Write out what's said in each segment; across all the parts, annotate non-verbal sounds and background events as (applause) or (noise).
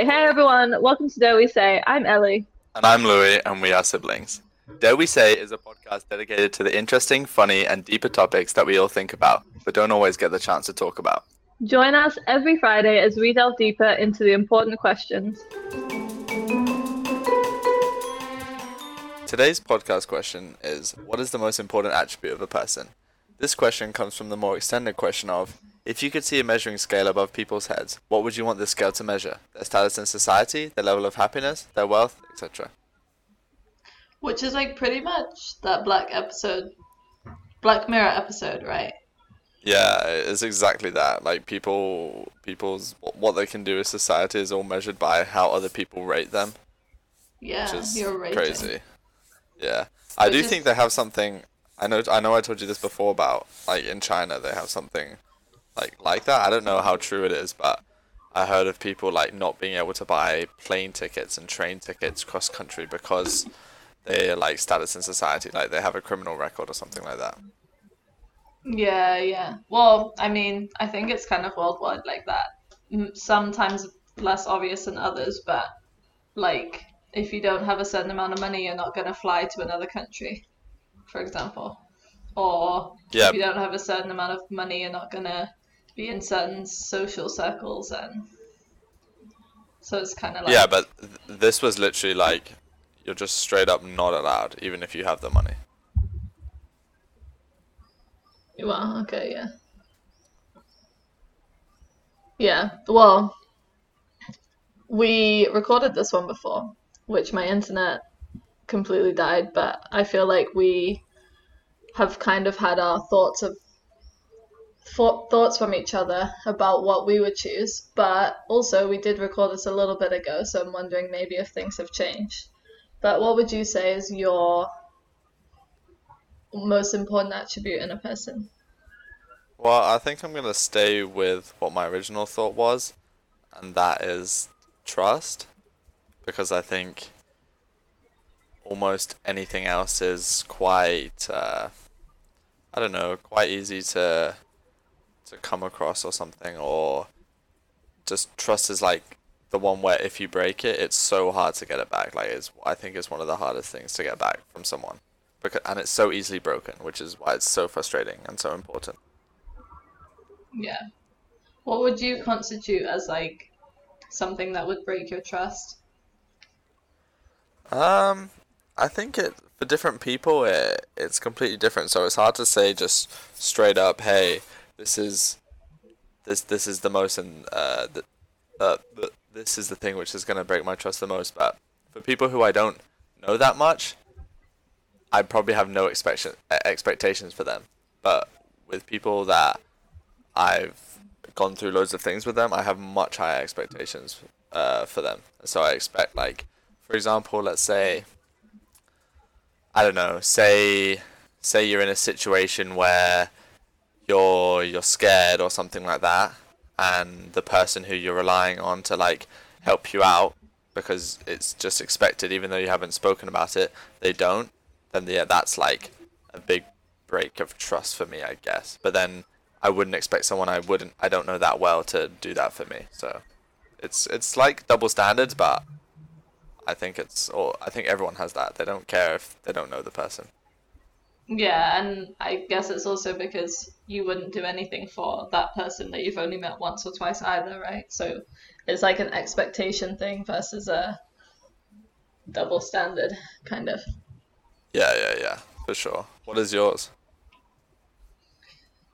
Hey everyone, welcome to Dare We Say. I'm Ellie. And I'm Louis, and we are siblings. Dare We Say is a podcast dedicated to the interesting, funny, and deeper topics that we all think about, but don't always get the chance to talk about. Join us every Friday as we delve deeper into the important questions. Today's podcast question is What is the most important attribute of a person? This question comes from the more extended question of if you could see a measuring scale above people's heads, what would you want this scale to measure? Their status in society, their level of happiness, their wealth, etc. Which is like pretty much that Black episode, Black Mirror episode, right? Yeah, it's exactly that. Like people, people's what they can do in society is all measured by how other people rate them. Yeah, which is you're rating. crazy. Yeah, I Which do is- think they have something. I know. I know. I told you this before about like in China they have something like like that. I don't know how true it is, but I heard of people like not being able to buy plane tickets and train tickets cross country because they like status in society, like they have a criminal record or something like that. Yeah, yeah. Well, I mean, I think it's kind of worldwide like that. Sometimes less obvious than others, but like if you don't have a certain amount of money, you're not going to fly to another country, for example. Or Yeah. if you don't have a certain amount of money, you're not going to be in certain social circles and so it's kind of like Yeah, but th- this was literally like you're just straight up not allowed, even if you have the money. Well, okay, yeah. Yeah, well, we recorded this one before, which my internet completely died, but I feel like we have kind of had our thoughts of thought, thoughts from each other about what we would choose, but also we did record this a little bit ago, so I'm wondering maybe if things have changed. But what would you say is your most important attribute in a person? Well, I think I'm gonna stay with what my original thought was, and that is trust, because I think almost anything else is quite, uh, I don't know, quite easy to to come across or something, or just trust is like the one where if you break it, it's so hard to get it back. Like it's, I think it's one of the hardest things to get back from someone, because and it's so easily broken, which is why it's so frustrating and so important. Yeah. What would you constitute as like something that would break your trust? Um, I think it for different people it it's completely different. So it's hard to say just straight up, hey, this is this this is the most and uh, th- uh th- this is the thing which is gonna break my trust the most. But for people who I don't know that much, I probably have no expectation expectations for them. But with people that I've gone through loads of things with them, I have much higher expectations uh, for them. So I expect like, for example, let's say, I don't know, say say you're in a situation where you're you're scared or something like that, and the person who you're relying on to like help you out because it's just expected, even though you haven't spoken about it, they don't. Then yeah, that's like a big break of trust for me, I guess. But then I wouldn't expect someone I wouldn't I don't know that well to do that for me. So it's it's like double standards, but I think it's or I think everyone has that. They don't care if they don't know the person. Yeah, and I guess it's also because you wouldn't do anything for that person that you've only met once or twice either, right? So it's like an expectation thing versus a double standard kind of. Yeah, yeah, yeah, for sure. What is yours?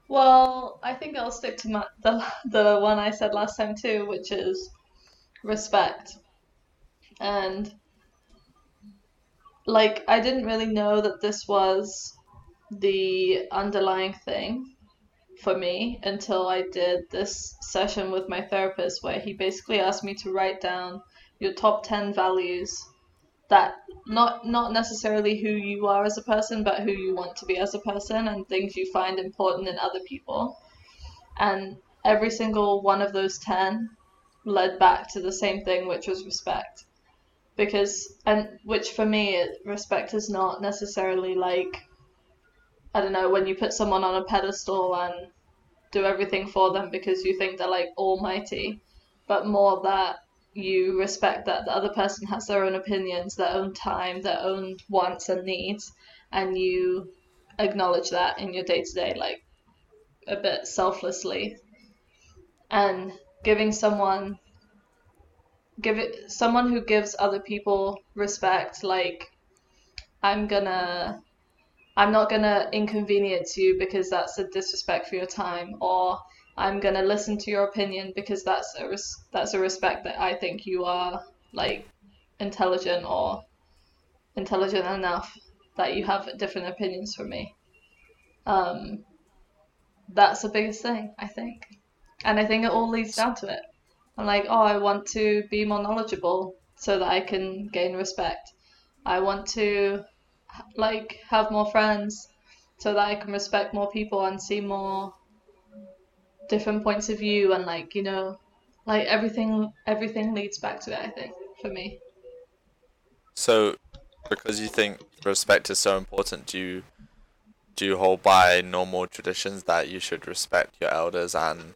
Well, I think I'll stick to my, the the one I said last time too, which is respect. And like I didn't really know that this was the underlying thing for me until I did this session with my therapist where he basically asked me to write down your top 10 values that not not necessarily who you are as a person but who you want to be as a person and things you find important in other people. And every single one of those 10 led back to the same thing which was respect. Because and which for me respect is not necessarily like I don't know when you put someone on a pedestal and do everything for them because you think they're like almighty but more that you respect that the other person has their own opinions, their own time, their own wants and needs, and you acknowledge that in your day to day, like a bit selflessly. And giving someone give it someone who gives other people respect, like I'm gonna I'm not gonna inconvenience you because that's a disrespect for your time, or I'm gonna listen to your opinion because that's a res- that's a respect that I think you are like intelligent or intelligent enough that you have different opinions from me. Um, that's the biggest thing I think, and I think it all leads down to it. I'm like, oh, I want to be more knowledgeable so that I can gain respect. I want to like have more friends so that I can respect more people and see more different points of view and like you know like everything everything leads back to it i think for me So, because you think respect is so important, do you do you hold by normal traditions that you should respect your elders and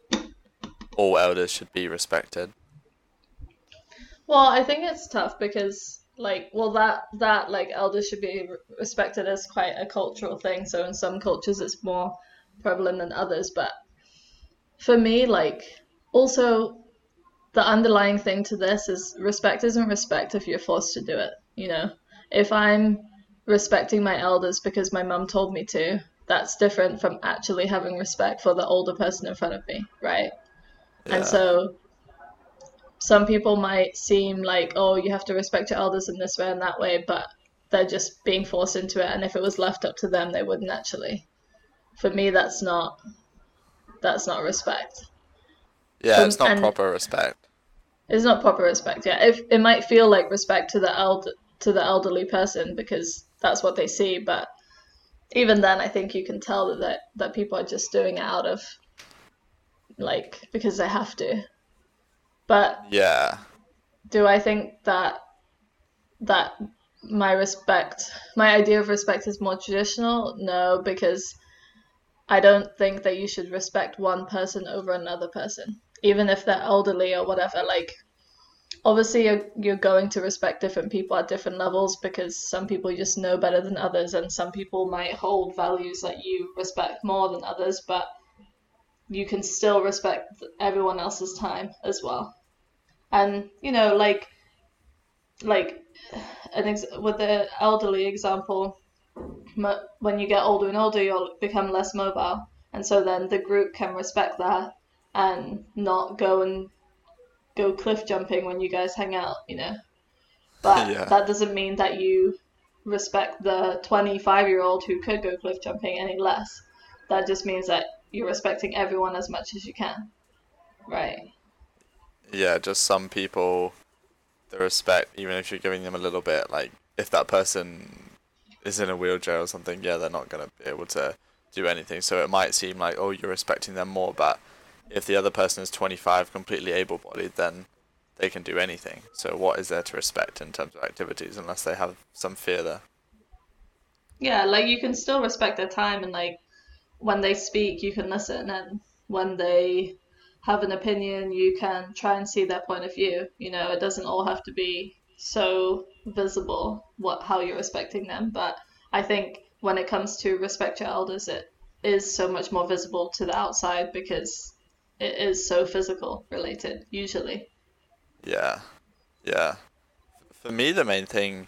all elders should be respected? well i think it's tough because like well that that like elders should be respected as quite a cultural thing. So in some cultures it's more prevalent than others. But for me like also the underlying thing to this is respect isn't respect if you're forced to do it you know? If i'm respecting my elders because my mum told me to that's different from actually having respect for the older person in front of me right? Yeah. and so some people might seem like, oh, you have to respect your elders in this way and that way, but they're just being forced into it. And if it was left up to them, they wouldn't actually. For me, that's not that's not respect. yeah, um, it's not proper respect. It's not proper respect. Yeah, if it might feel like respect to the eld to the elderly person because that's what they see, but even then, I think you can tell that that, that people are just doing it out of like because they have to. But Yeah. do I think that that my respect, my idea of respect is more traditional? No, because I don't think that you should respect one person over another person, even if they're elderly or whatever. Like, obviously, you're, you're going to respect different people at different levels because some people just know better than others, and some people might hold values that you respect more than others, but you can still respect everyone else's time as well. And, you know, like, like an ex- with the elderly example, m- when you get older and older, you'll become less mobile, and so then the group can respect that and not go and go cliff jumping when you guys hang out, you know. But Yeah. that doesn't mean that you respect the 25 year old who could go cliff jumping any less. That just means that you're respecting everyone as much as you can. Right. Yeah, just some people, the respect, even if you're giving them a little bit, like if that person is in a wheelchair or something, yeah, they're not gonna be able to do anything. So it might seem like, oh, you're respecting them more, but if the other person is 25, completely able-bodied, then they can do anything. So what is there to respect in terms of activities, unless they have some fear there? Yeah, like you can still respect their time and like when they speak you can listen and when they have an opinion you can try and see their point of view. You know, it doesn't all have to be so visible what how you're respecting them, but I think when it comes to respect your elders it is so much more visible to the outside because it is so physical related usually. Yeah, yeah. For me, the main thing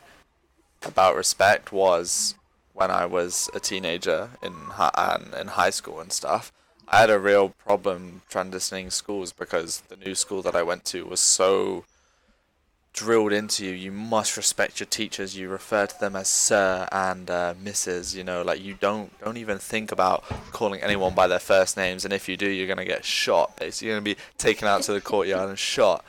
about respect was when I was a teenager in in high school and stuff. I had a real problem transitioning schools because the new school that I went to was so drilled into you. You must respect your teachers. You refer to them as sir and uh, Mrs. You know, like you don't don't even think about calling anyone by their first names. And if you do, you're gonna get shot. Basically, you're gonna be taken out to the courtyard and shot.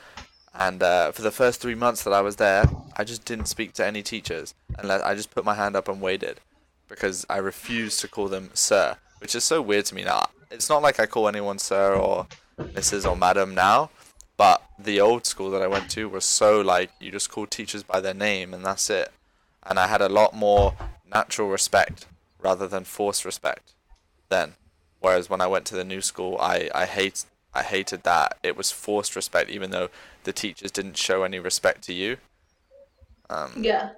And uh, for the first three months that I was there, I just didn't speak to any teachers, unless I just put my hand up and waited, because I refused to call them sir, which is so weird to me now. It's not like I call anyone sir or Mrs. or madam now, but the old school that I went to was so like you just call teachers by their name and that's it. And I had a lot more natural respect rather than forced respect then. Whereas when I went to the new school, I, I hate I hated that it was forced respect, even though the teachers didn't show any respect to you. Um, Yeah.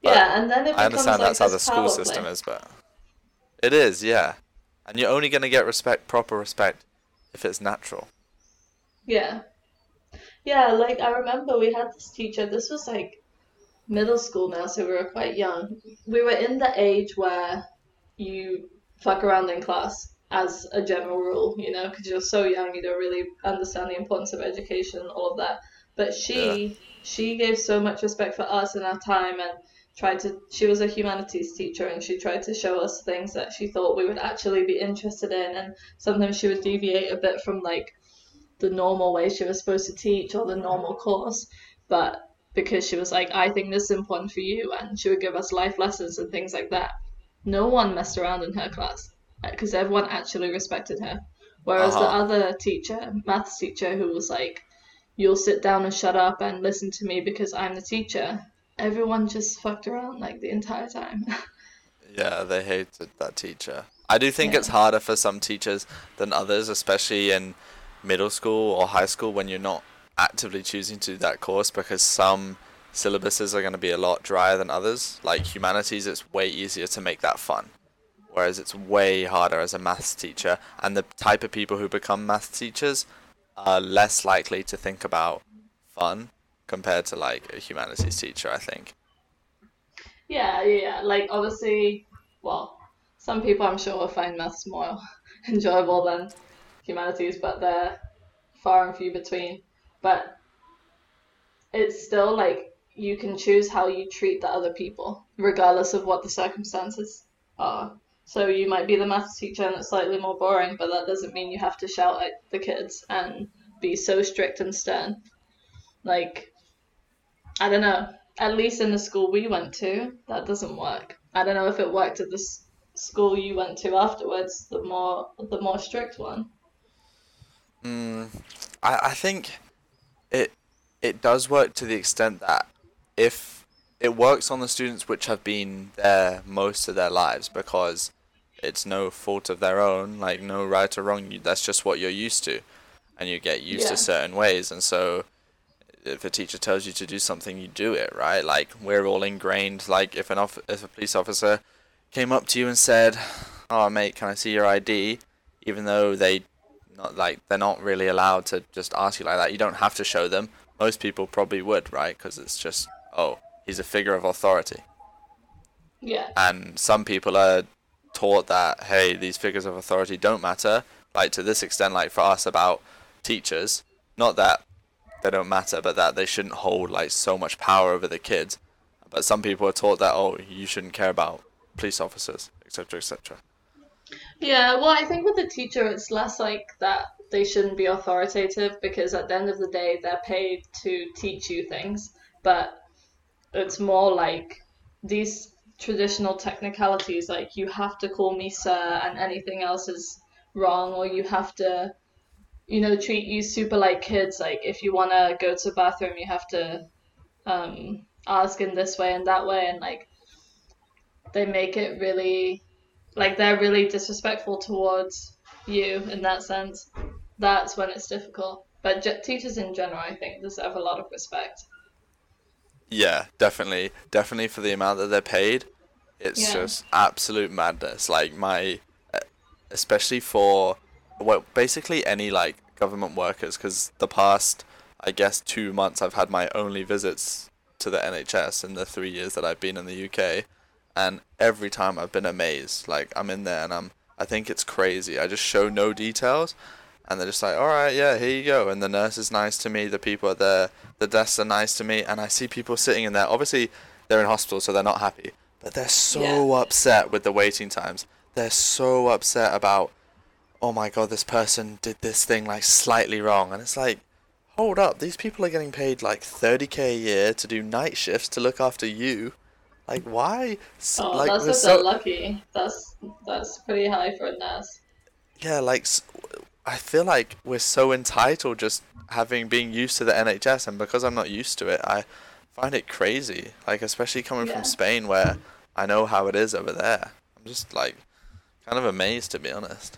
Yeah, and then it I understand like that's how the school system play. is, but it is, yeah. And you're only gonna get respect, proper respect, if it's natural. Yeah. Yeah, like I remember we had this teacher, this was like middle school now, so we were quite young. We were in the age where you fuck around in class as a general rule, you know, because you're so young, you don't really understand the importance of education, and all of that. But she she gave so much respect for us and our time and tried to she was a humanities teacher and she tried to show us things that she thought we would actually be interested in and sometimes she would deviate a bit from like the normal way she was supposed to teach or the normal course, but because she was like, I think this is important for you, and she would give us life lessons and things like that. No one messed around in her class because everyone actually respected her. Whereas the Uh-huh. other teacher, maths teacher, who was like, You'll sit down and shut up and listen to me because I'm the teacher, everyone just fucked around like the entire time. (laughs) Yeah, they hated that teacher. I do think Yeah. it's harder for some teachers than others, especially in middle school or high school when you're not actively choosing to do that course because some syllabuses are going to be a lot drier than others. Like humanities, it's way easier to make that fun. Whereas it's way harder as a maths teacher, and the type of people who become maths teachers are less likely to think about fun compared to like a humanities teacher, I think. Yeah, yeah. Like obviously, well, some people I'm sure will find maths more (laughs) enjoyable than humanities, but they're far and few between. But it's still like you can choose how you treat the other people, regardless of what the circumstances are. So you might be the maths teacher and it's slightly more boring, but that doesn't mean you have to shout at the kids and be so strict and stern. Like, I don't know. At least in the school we went to, that doesn't work. I don't know if it worked at the s- school you went to afterwards, the more the more strict one. Mm, I, I think it it does work to the extent that if it works on the students which have been there most of their lives because it's no fault of their own, like no right or wrong, that's just what you're used to, and you get used Yeah. to certain ways, and so if a teacher tells you to do something, you do it, right? Like we're all ingrained. Like if an off- if a police officer came up to you and said, "Oh mate, can I see your ID?" even though they not like they're not really allowed to just ask you like that. You don't have to show them. Most people probably would, right? Because it's just oh, he's a figure of authority. Yeah. And some people are taught that hey, these figures of authority don't matter. Like to this extent, like for us about teachers, not that they don't matter, but that they shouldn't hold like so much power over the kids. But some people are taught that oh, you shouldn't care about police officers, etc., etc. Yeah, well, I think with the teacher, it's less like that they shouldn't be authoritative because at the end of the day, they're paid to teach you things. But it's more like these traditional technicalities, like you have to call me sir and anything else is wrong, or you have to, you know, treat you super like kids. Like if you want to go to the bathroom, you have to um, ask in this way and that way, and like they make it really like they're really disrespectful towards you in that sense. That's when it's difficult. But teachers in general, I think, deserve a lot of respect. Yeah, definitely, definitely for the amount that they're paid, it's Yeah. just absolute madness. Like my, especially for, well, basically any like government workers, because the past, I guess, two months I've had my only visits to the NHS in the three years that I've been in the UK, and every time I've been amazed. Like I'm in there and I'm, I think it's crazy. I just show no details, and they're just like, all right, yeah, here you go. And the nurse is nice to me. The people are there. The desks are nice to me. And I see people sitting in there. Obviously, they're in hospital, so they're not happy. But they're so upset with the waiting times. They're so upset about, oh my god, this person did this thing like slightly wrong. And it's like, hold up, these people are getting paid like 30k a year to do night shifts to look after you. Like, why? Oh, like, that's we're so- lucky. That's that's pretty high for a nurse. yeah, like I feel like we're so entitled just having being used to the NHS, and because I'm not used to it, I find it crazy. Like especially coming Yeah. from Spain, where I know how it is over there. I'm just like kind of amazed to be honest.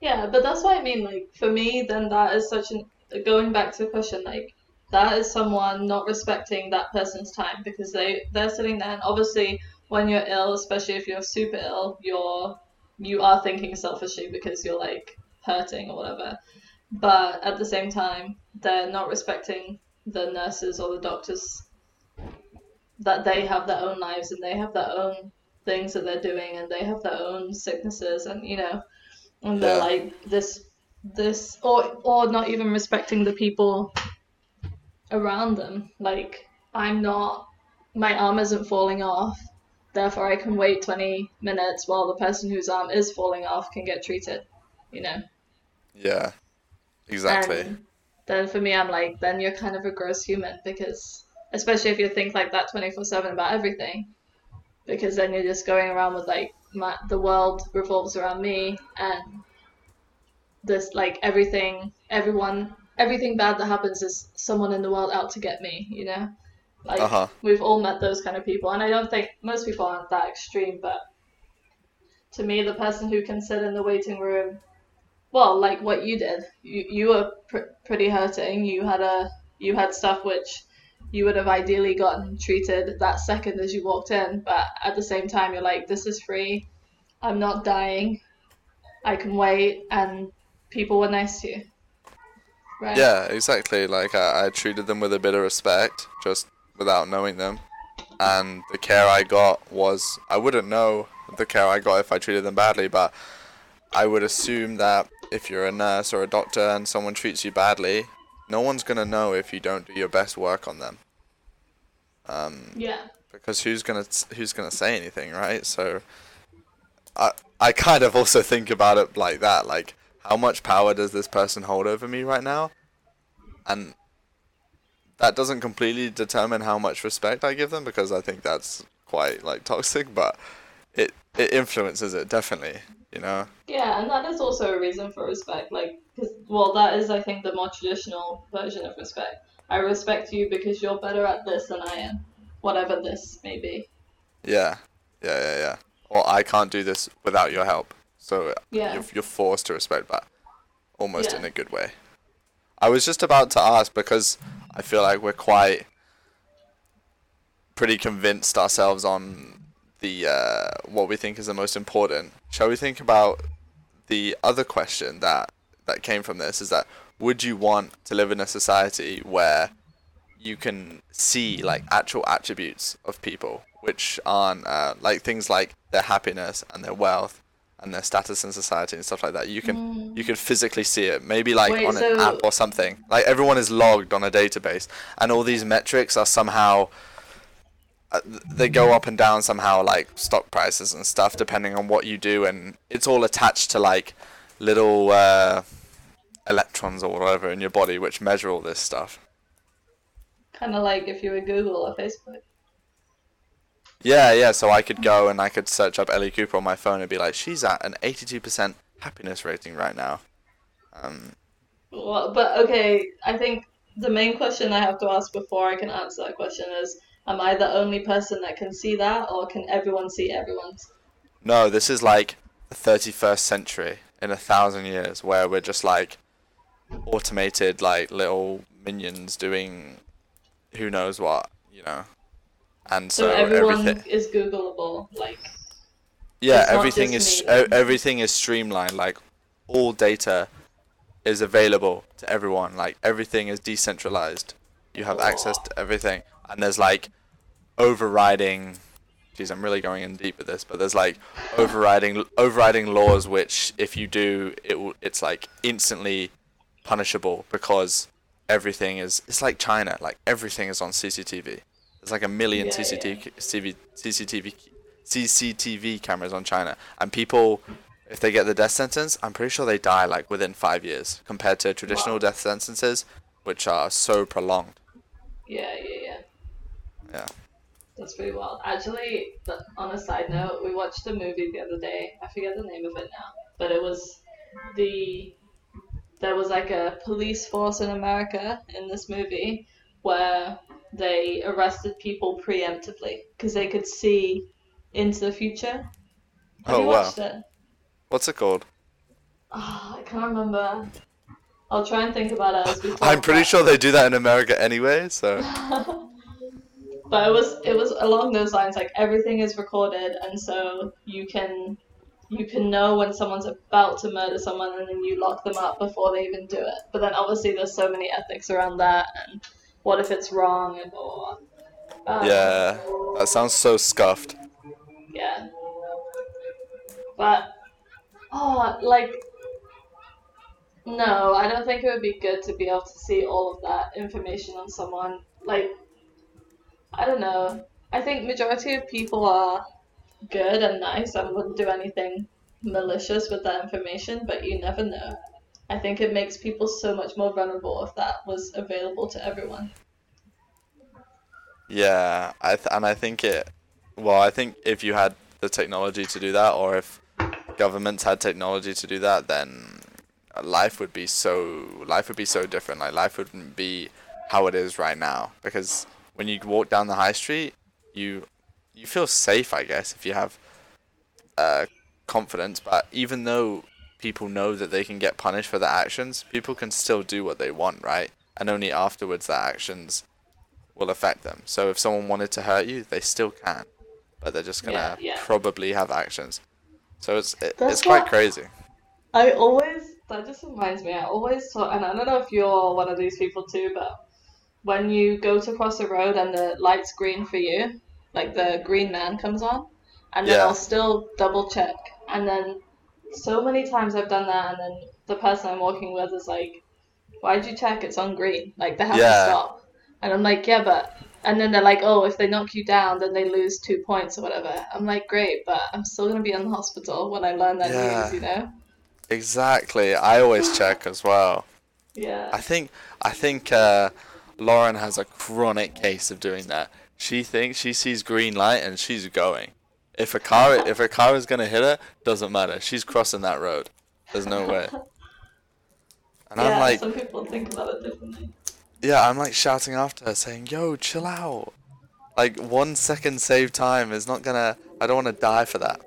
Yeah, but that's what I mean. Like for me, then that is such an going back to the question. Like that is someone not respecting that person's time because they they're sitting there and obviously when you're ill, especially if you're super ill, you're you are thinking selfishly because you're like hurting or whatever. But at the same time, they're not respecting the nurses or the doctors that they have their own lives and they have their own things that they're doing and they have their own sicknesses and you know and they're Yeah. like this this or or not even respecting the people around them like i'm not my arm isn't falling off therefore i can wait 20 minutes while the person whose arm is falling off can get treated you know Yeah. Exactly. and then for me i'm like then you're kind of a gross human because especially if you think like that 24/7 about everything because then you're just going around with like my, the world revolves around me and this like everything everyone everything bad that happens is someone in the world out to get me you know like Uh-huh. we've all met those kind of people and i don't think most people aren't that extreme but to me the person who can sit in the waiting room well like what you did you, you were pr- pretty hurting you had a you had stuff which you would have ideally gotten treated that second as you walked in but at the same time you're like this is free. I'm not dying. I can wait and people were nice to you. Right? Yeah, exactly. Like I, I treated them with a bit of respect, just without knowing them, and the care I got was I wouldn't know the care I got if I treated them badly, but I would assume that if you're a nurse or a doctor and someone treats you badly, no one's gonna know if you don't do your best work on them. Um, yeah because who's gonna who's gonna say anything, right? So, I I kind of also think about it like that, like how much power does this person hold over me right now, and that doesn't completely determine how much respect I give them because I think that's quite like toxic, but it it influences it definitely, you know. Yeah, and that is also a reason for respect. Like, cause, well, that is, I think, the more traditional version of respect. I respect you because you're better at this than I am, whatever this may be. Yeah, yeah, yeah, yeah. Or I can't do this without your help, so uh, Yeah. you're, you're forced to respect that, almost Yeah. in a good way. I was just about to ask because I feel like we're quite pretty convinced ourselves on the uh, what we think is the most important. Shall we think about the other question that that came from this? Is that would you want to live in a society where you can see like actual attributes of people, which aren't uh, like things like their happiness and their wealth and their status in society and stuff like that. You can you can physically see it, maybe like Wait, on an app or something. Like everyone is logged on a database, and all these metrics are somehow they go up and down somehow, like stock prices and stuff, depending on what you do, and it's all attached to like little uh, electrons or whatever in your body, which measure all this stuff. Kind of like if you were Google or Facebook. Yeah, yeah. So I could go and I could search up Ellie Cooper on my phone and be like, she's at an 82% happiness rating right now. Um, Well, but okay, I think the main question I have to ask before I can answer that question is, am I the only person that can see that, or can everyone see everyone's? no, this is like the 31st century in a thousand years, where we're just like automated, like little minions doing who knows what, you know. And So, so, everyone everything, is Googleable, like. yeah, everything is me. everything is streamlined. Like all data is available to everyone. Like everything is decentralized. You have access to everything, and there's like overriding. Geez, I'm really going in deep with this, but there's like overriding overriding laws which, if you do, it will, it's like instantly punishable because everything is. It's like China. Like everything is on CCTV. There's like a million Yeah, CCTV CCTV CCTV CCTV cameras on China, and people, if they get the death sentence, I'm pretty sure they die like within five years, compared to traditional Wow. death sentences, which are so prolonged. Yeah, yeah, yeah. Yeah. That's pretty wild. Actually, on a side note, we watched a movie the other day. I forget the name of it now, but it was the there was like a police force in America in this movie where they arrested people preemptively because they could see into the future. Have Oh, you wow. watched it? What's it called? Ah, I can't remember. I'll try and think about it as we I'm pretty sure they do that in America anyway. So (laughs) but it was it was along those lines like everything is recorded and so you can you can know when someone's about to murder someone and then you lock them up before they even do it but then obviously there's so many ethics around that and what if it's wrong and blah. Um, yeah, that sounds so scuffed. yeah but oh like no i don't think it would be good to be able to see all of that information on someone like i don't know i think majority of people are good and nice and wouldn't do anything malicious with that information but you never know i think it makes people so much more vulnerable if that was available to everyone Yeah, I th- and I think it. Well, I think if you had the technology to do that, or if governments had technology to do that, then life would be so life would be so different. Like life wouldn't be how it is right now. Because when you walk down the high street, you you feel safe, I guess, if you have uh, confidence. But even though people know that they can get punished for their actions, people can still do what they want, right? And only afterwards their actions will affect them. So if someone wanted to hurt you, they still can, but they're just gonna Yeah, yeah. probably have actions. So it's it, it's quite what- crazy. I always that just reminds me. I always thought, and I don't know if you're one of these people too, but when you go to cross a road and the light's green for you, like the green man comes on, and then Yeah. I'll still double check, and then so many times I've done that, and then the person I'm walking with is like, "Why'd you check? It's on green. Like they have Yeah. to stop." And I'm like, "Yeah, but." And then they're like, "Oh, if they knock you down, then they lose two points or whatever." I'm like, "Great, but I'm still gonna be in the hospital when I learn that Yeah. news, you know?" Exactly. I always check as well. Yeah. I think I think uh, Lauren has a chronic case of doing that. She thinks she sees green light and she's going. If a car if a car is gonna hit her, doesn't matter. She's crossing that road. There's no way. And yeah, I'm like, some people think about it differently. yeah, I'm like shouting after her, saying, "Yo, chill out." Like one second save time is not gonna. I don't want to die for that.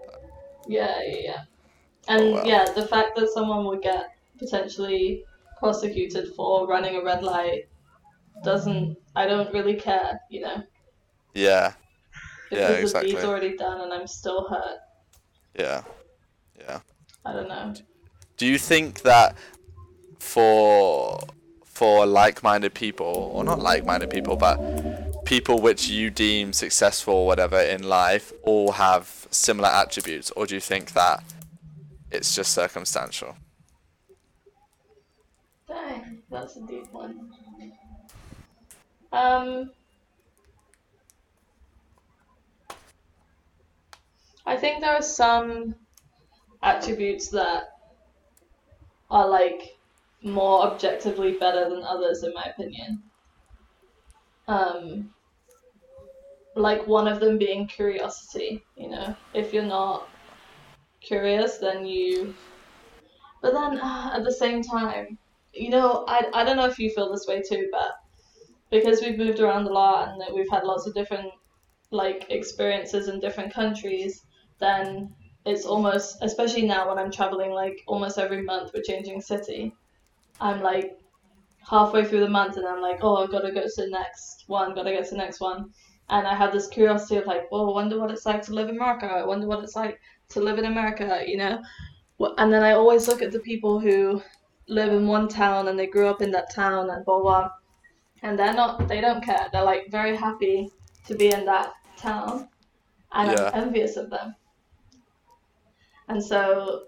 Yeah, yeah, yeah. Oh, and Oh, well. yeah, the fact that someone would get potentially prosecuted for running a red light doesn't. I don't really care, you know, Yeah, because Yeah, the deed's exactly. already done and I'm still hurt. yeah, yeah. I don't know. Do you think that for for like-minded people, or not like-minded people, but people which you deem successful, or whatever in life, all have similar attributes, or do you think that it's just circumstantial? Dang, that's a deep one. Um, I think there are some attributes that are like more objectively better than others, in my opinion. Um, like one of them being curiosity, you know, if you're not curious, then you. But then uh, at the same time, you know, I, I don't know if you feel this way too, but because we've moved around a lot and that we've had lots of different like experiences in different countries, then it's almost, especially now when I'm traveling like almost every month, we're changing city. I'm like halfway through the month and I'm like, oh, I've got to go to the next one, got to get to the next one. And I have this curiosity of like, well, I wonder what it's like to live in America. I wonder what it's like to live in America, you know? And then I always look at the people who live in one town and they grew up in that town and blah blah and they're not they don't care. They're like very happy to be in that town. And Yeah. i'm envious of them. And so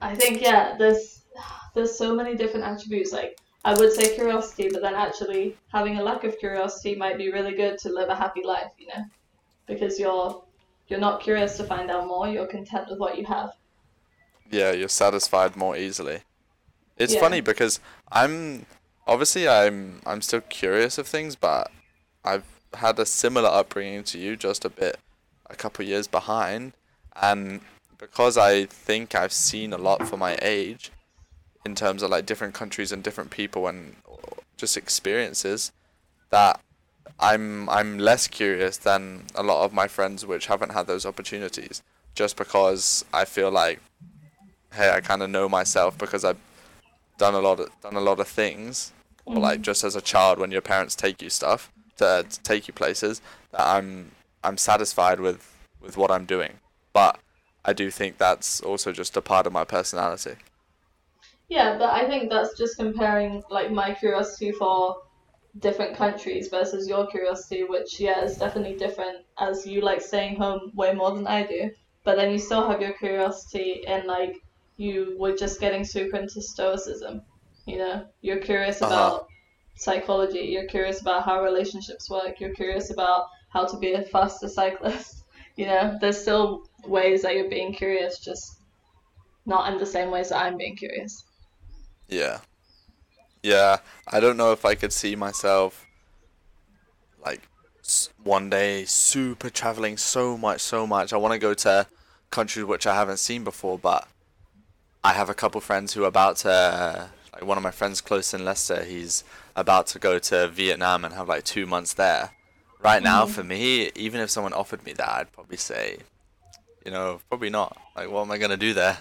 i think yeah there's there's so many different attributes. Like i would say curiosity but then actually having a lack of curiosity might be really good to live a happy life you know? Because you're you're not curious to find out more. You're content with what you have. Yeah, you're satisfied more easily. It's Yeah. funny because I'm obviously I'm I'm still curious of things, but I've had a similar upbringing to you, just a bit a couple years behind, and because I think I've seen a lot for my age, in terms of like different countries and different people and just experiences, that I'm I'm less curious than a lot of my friends which haven't had those opportunities, just because I feel like hey, I kind of know myself because I've done a lot of done a lot of things, or like mm. just as a child when your parents take you stuff to, to take you places that I'm I'm satisfied with with what I'm doing, but I do think that's also just a part of my personality. Yeah, but I think that's just comparing like my curiosity for different countries versus your curiosity, which yeah is definitely different as you like staying home way more than I do. But then you still have your curiosity and like you were just getting super into stoicism. You know, you're curious Uh-huh. about psychology, you're curious about how relationships work, you're curious about how to be a faster cyclist. (laughs) You know, there's still ways that you're being curious, just not in the same ways that I'm being curious. Yeah. Yeah, I don't know if I could see myself like one day super traveling so much, so much. I want to go to countries which I haven't seen before, but I have a couple friends who are about to like one of my friends close in Leicester, he's about to go to Vietnam and have like 2 months there. Right now mm-hmm. for me, even if someone offered me that, I'd probably say you know, probably not. Like what am I going to do there?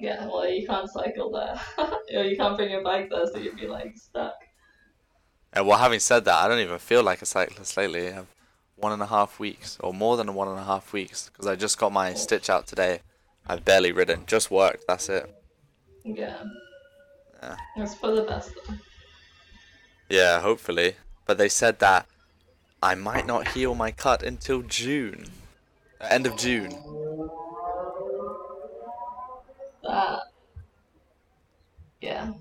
Yeah, well, you can't cycle there. (laughs) or you can't bring your bike there, so you'd be like stuck. And well, having said that, I don't even feel like a cyclist lately. I have one and a half weeks, or more than one and a half weeks, because I just got my oh. stitch out today. I've barely ridden, just worked. That's it. Yeah. Yeah. It's for the best though. Yeah, hopefully. But they said that I might not heal my cut until June, end of June. That. Yeah.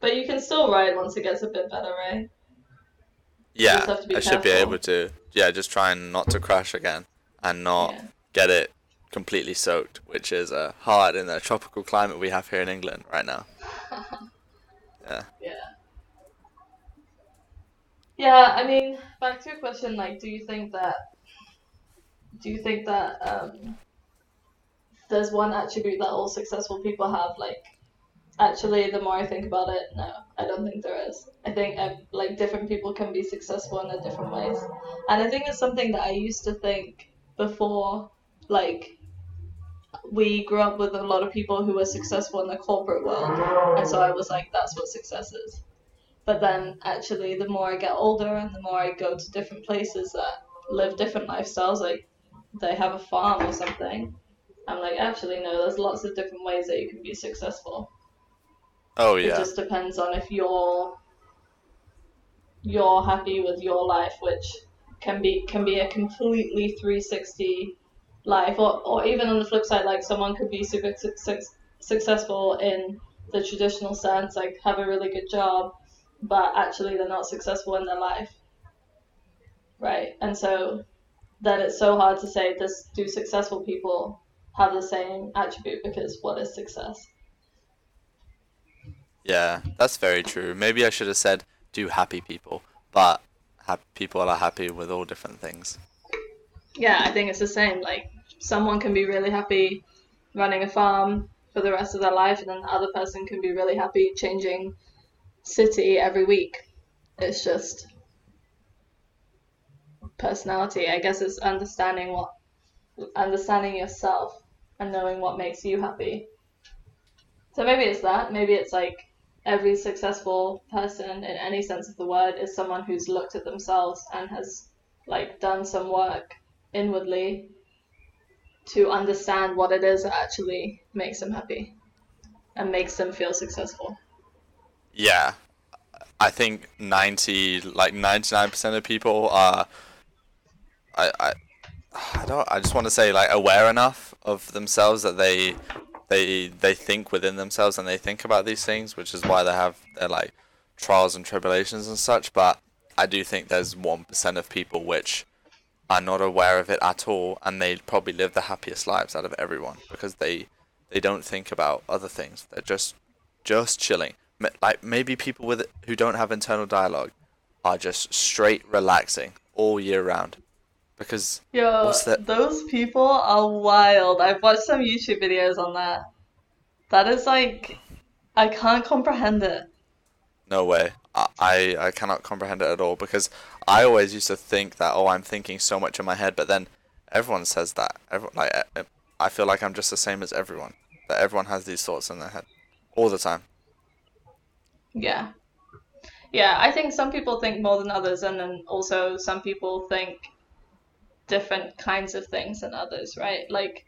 But you can still ride once it gets a bit better, right? Yeah, just have to be I should be able to. Yeah, just trying not to crash again and not Yeah. get it completely soaked, which is uh, hard in the tropical climate we have here in England right now. (laughs) Yeah. Yeah. I mean, back to your question, like, do you think that, do you think that um, there's one attribute that all successful people have? Like, actually, the more I think about it, no, I don't think there is. I think uh, like different people can be successful in their different ways, and I think it's something that I used to think before, like. We grew up with a lot of people who were successful in the corporate world, and so I was like, that's what success is. But then actually, the more I get older and the more I go to different places that live different lifestyles, like they have a farm or something, I'm like, actually, no, there's lots of different ways that you can be successful. Oh yeah. It just depends on if you're you're happy with your life, which can be can be a completely 360 life, or or even on the flip side, like someone could be super su- su- successful in the traditional sense, like have a really good job, but actually they're not successful in their life, right? And so then it's so hard to say this do successful people have the same attribute because what is success? Yeah, that's very true. Maybe I should have said do happy people, but hap- people are happy with all different things. Yeah, I think it's the same. Like someone can be really happy running a farm for the rest of their life, and then the other person can be really happy changing city every week. It's just personality. I guess it's understanding what understanding yourself and knowing what makes you happy. So maybe it's that. Maybe it's like every successful person in any sense of the word is someone who's looked at themselves and has like done some work inwardly to understand what it is that actually makes them happy and makes them feel successful. Yeah, I think ninety, like ninety nine percent of people are. I I, I don't. I just want to say like aware enough of themselves that they, they they think within themselves and they think about these things, which is why they have their like trials and tribulations and such. But I do think there's one percent of people which are not aware of it at all, and they probably live the happiest lives out of everyone because they they don't think about other things. They're just just chilling. Like maybe people with who don't have internal dialogue are just straight relaxing all year round because Yo, those people are wild. I've watched some YouTube videos on that. That is like, I can't comprehend it. No way I, I cannot comprehend it at all because I always used to think that oh I'm thinking so much in my head but then everyone says that everyone like eh, eh, I feel like I'm just the same as everyone that everyone has these thoughts in their head all the time. Yeah. Yeah, I think some people think more than others, and then also some people think different kinds of things than others, right? Like,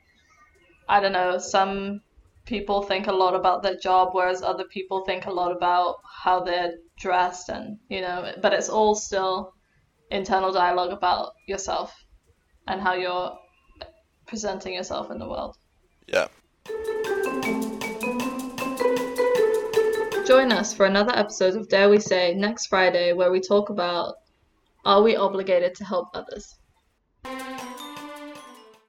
I don't know, some people think a lot about their job, whereas other people think a lot about how they're dressed, and, you know, but it's all still internal dialogue about yourself and how you're presenting yourself in the world. Yeah. Join us for another episode of Dare We Say next Friday, where we talk about are we obligated to help others?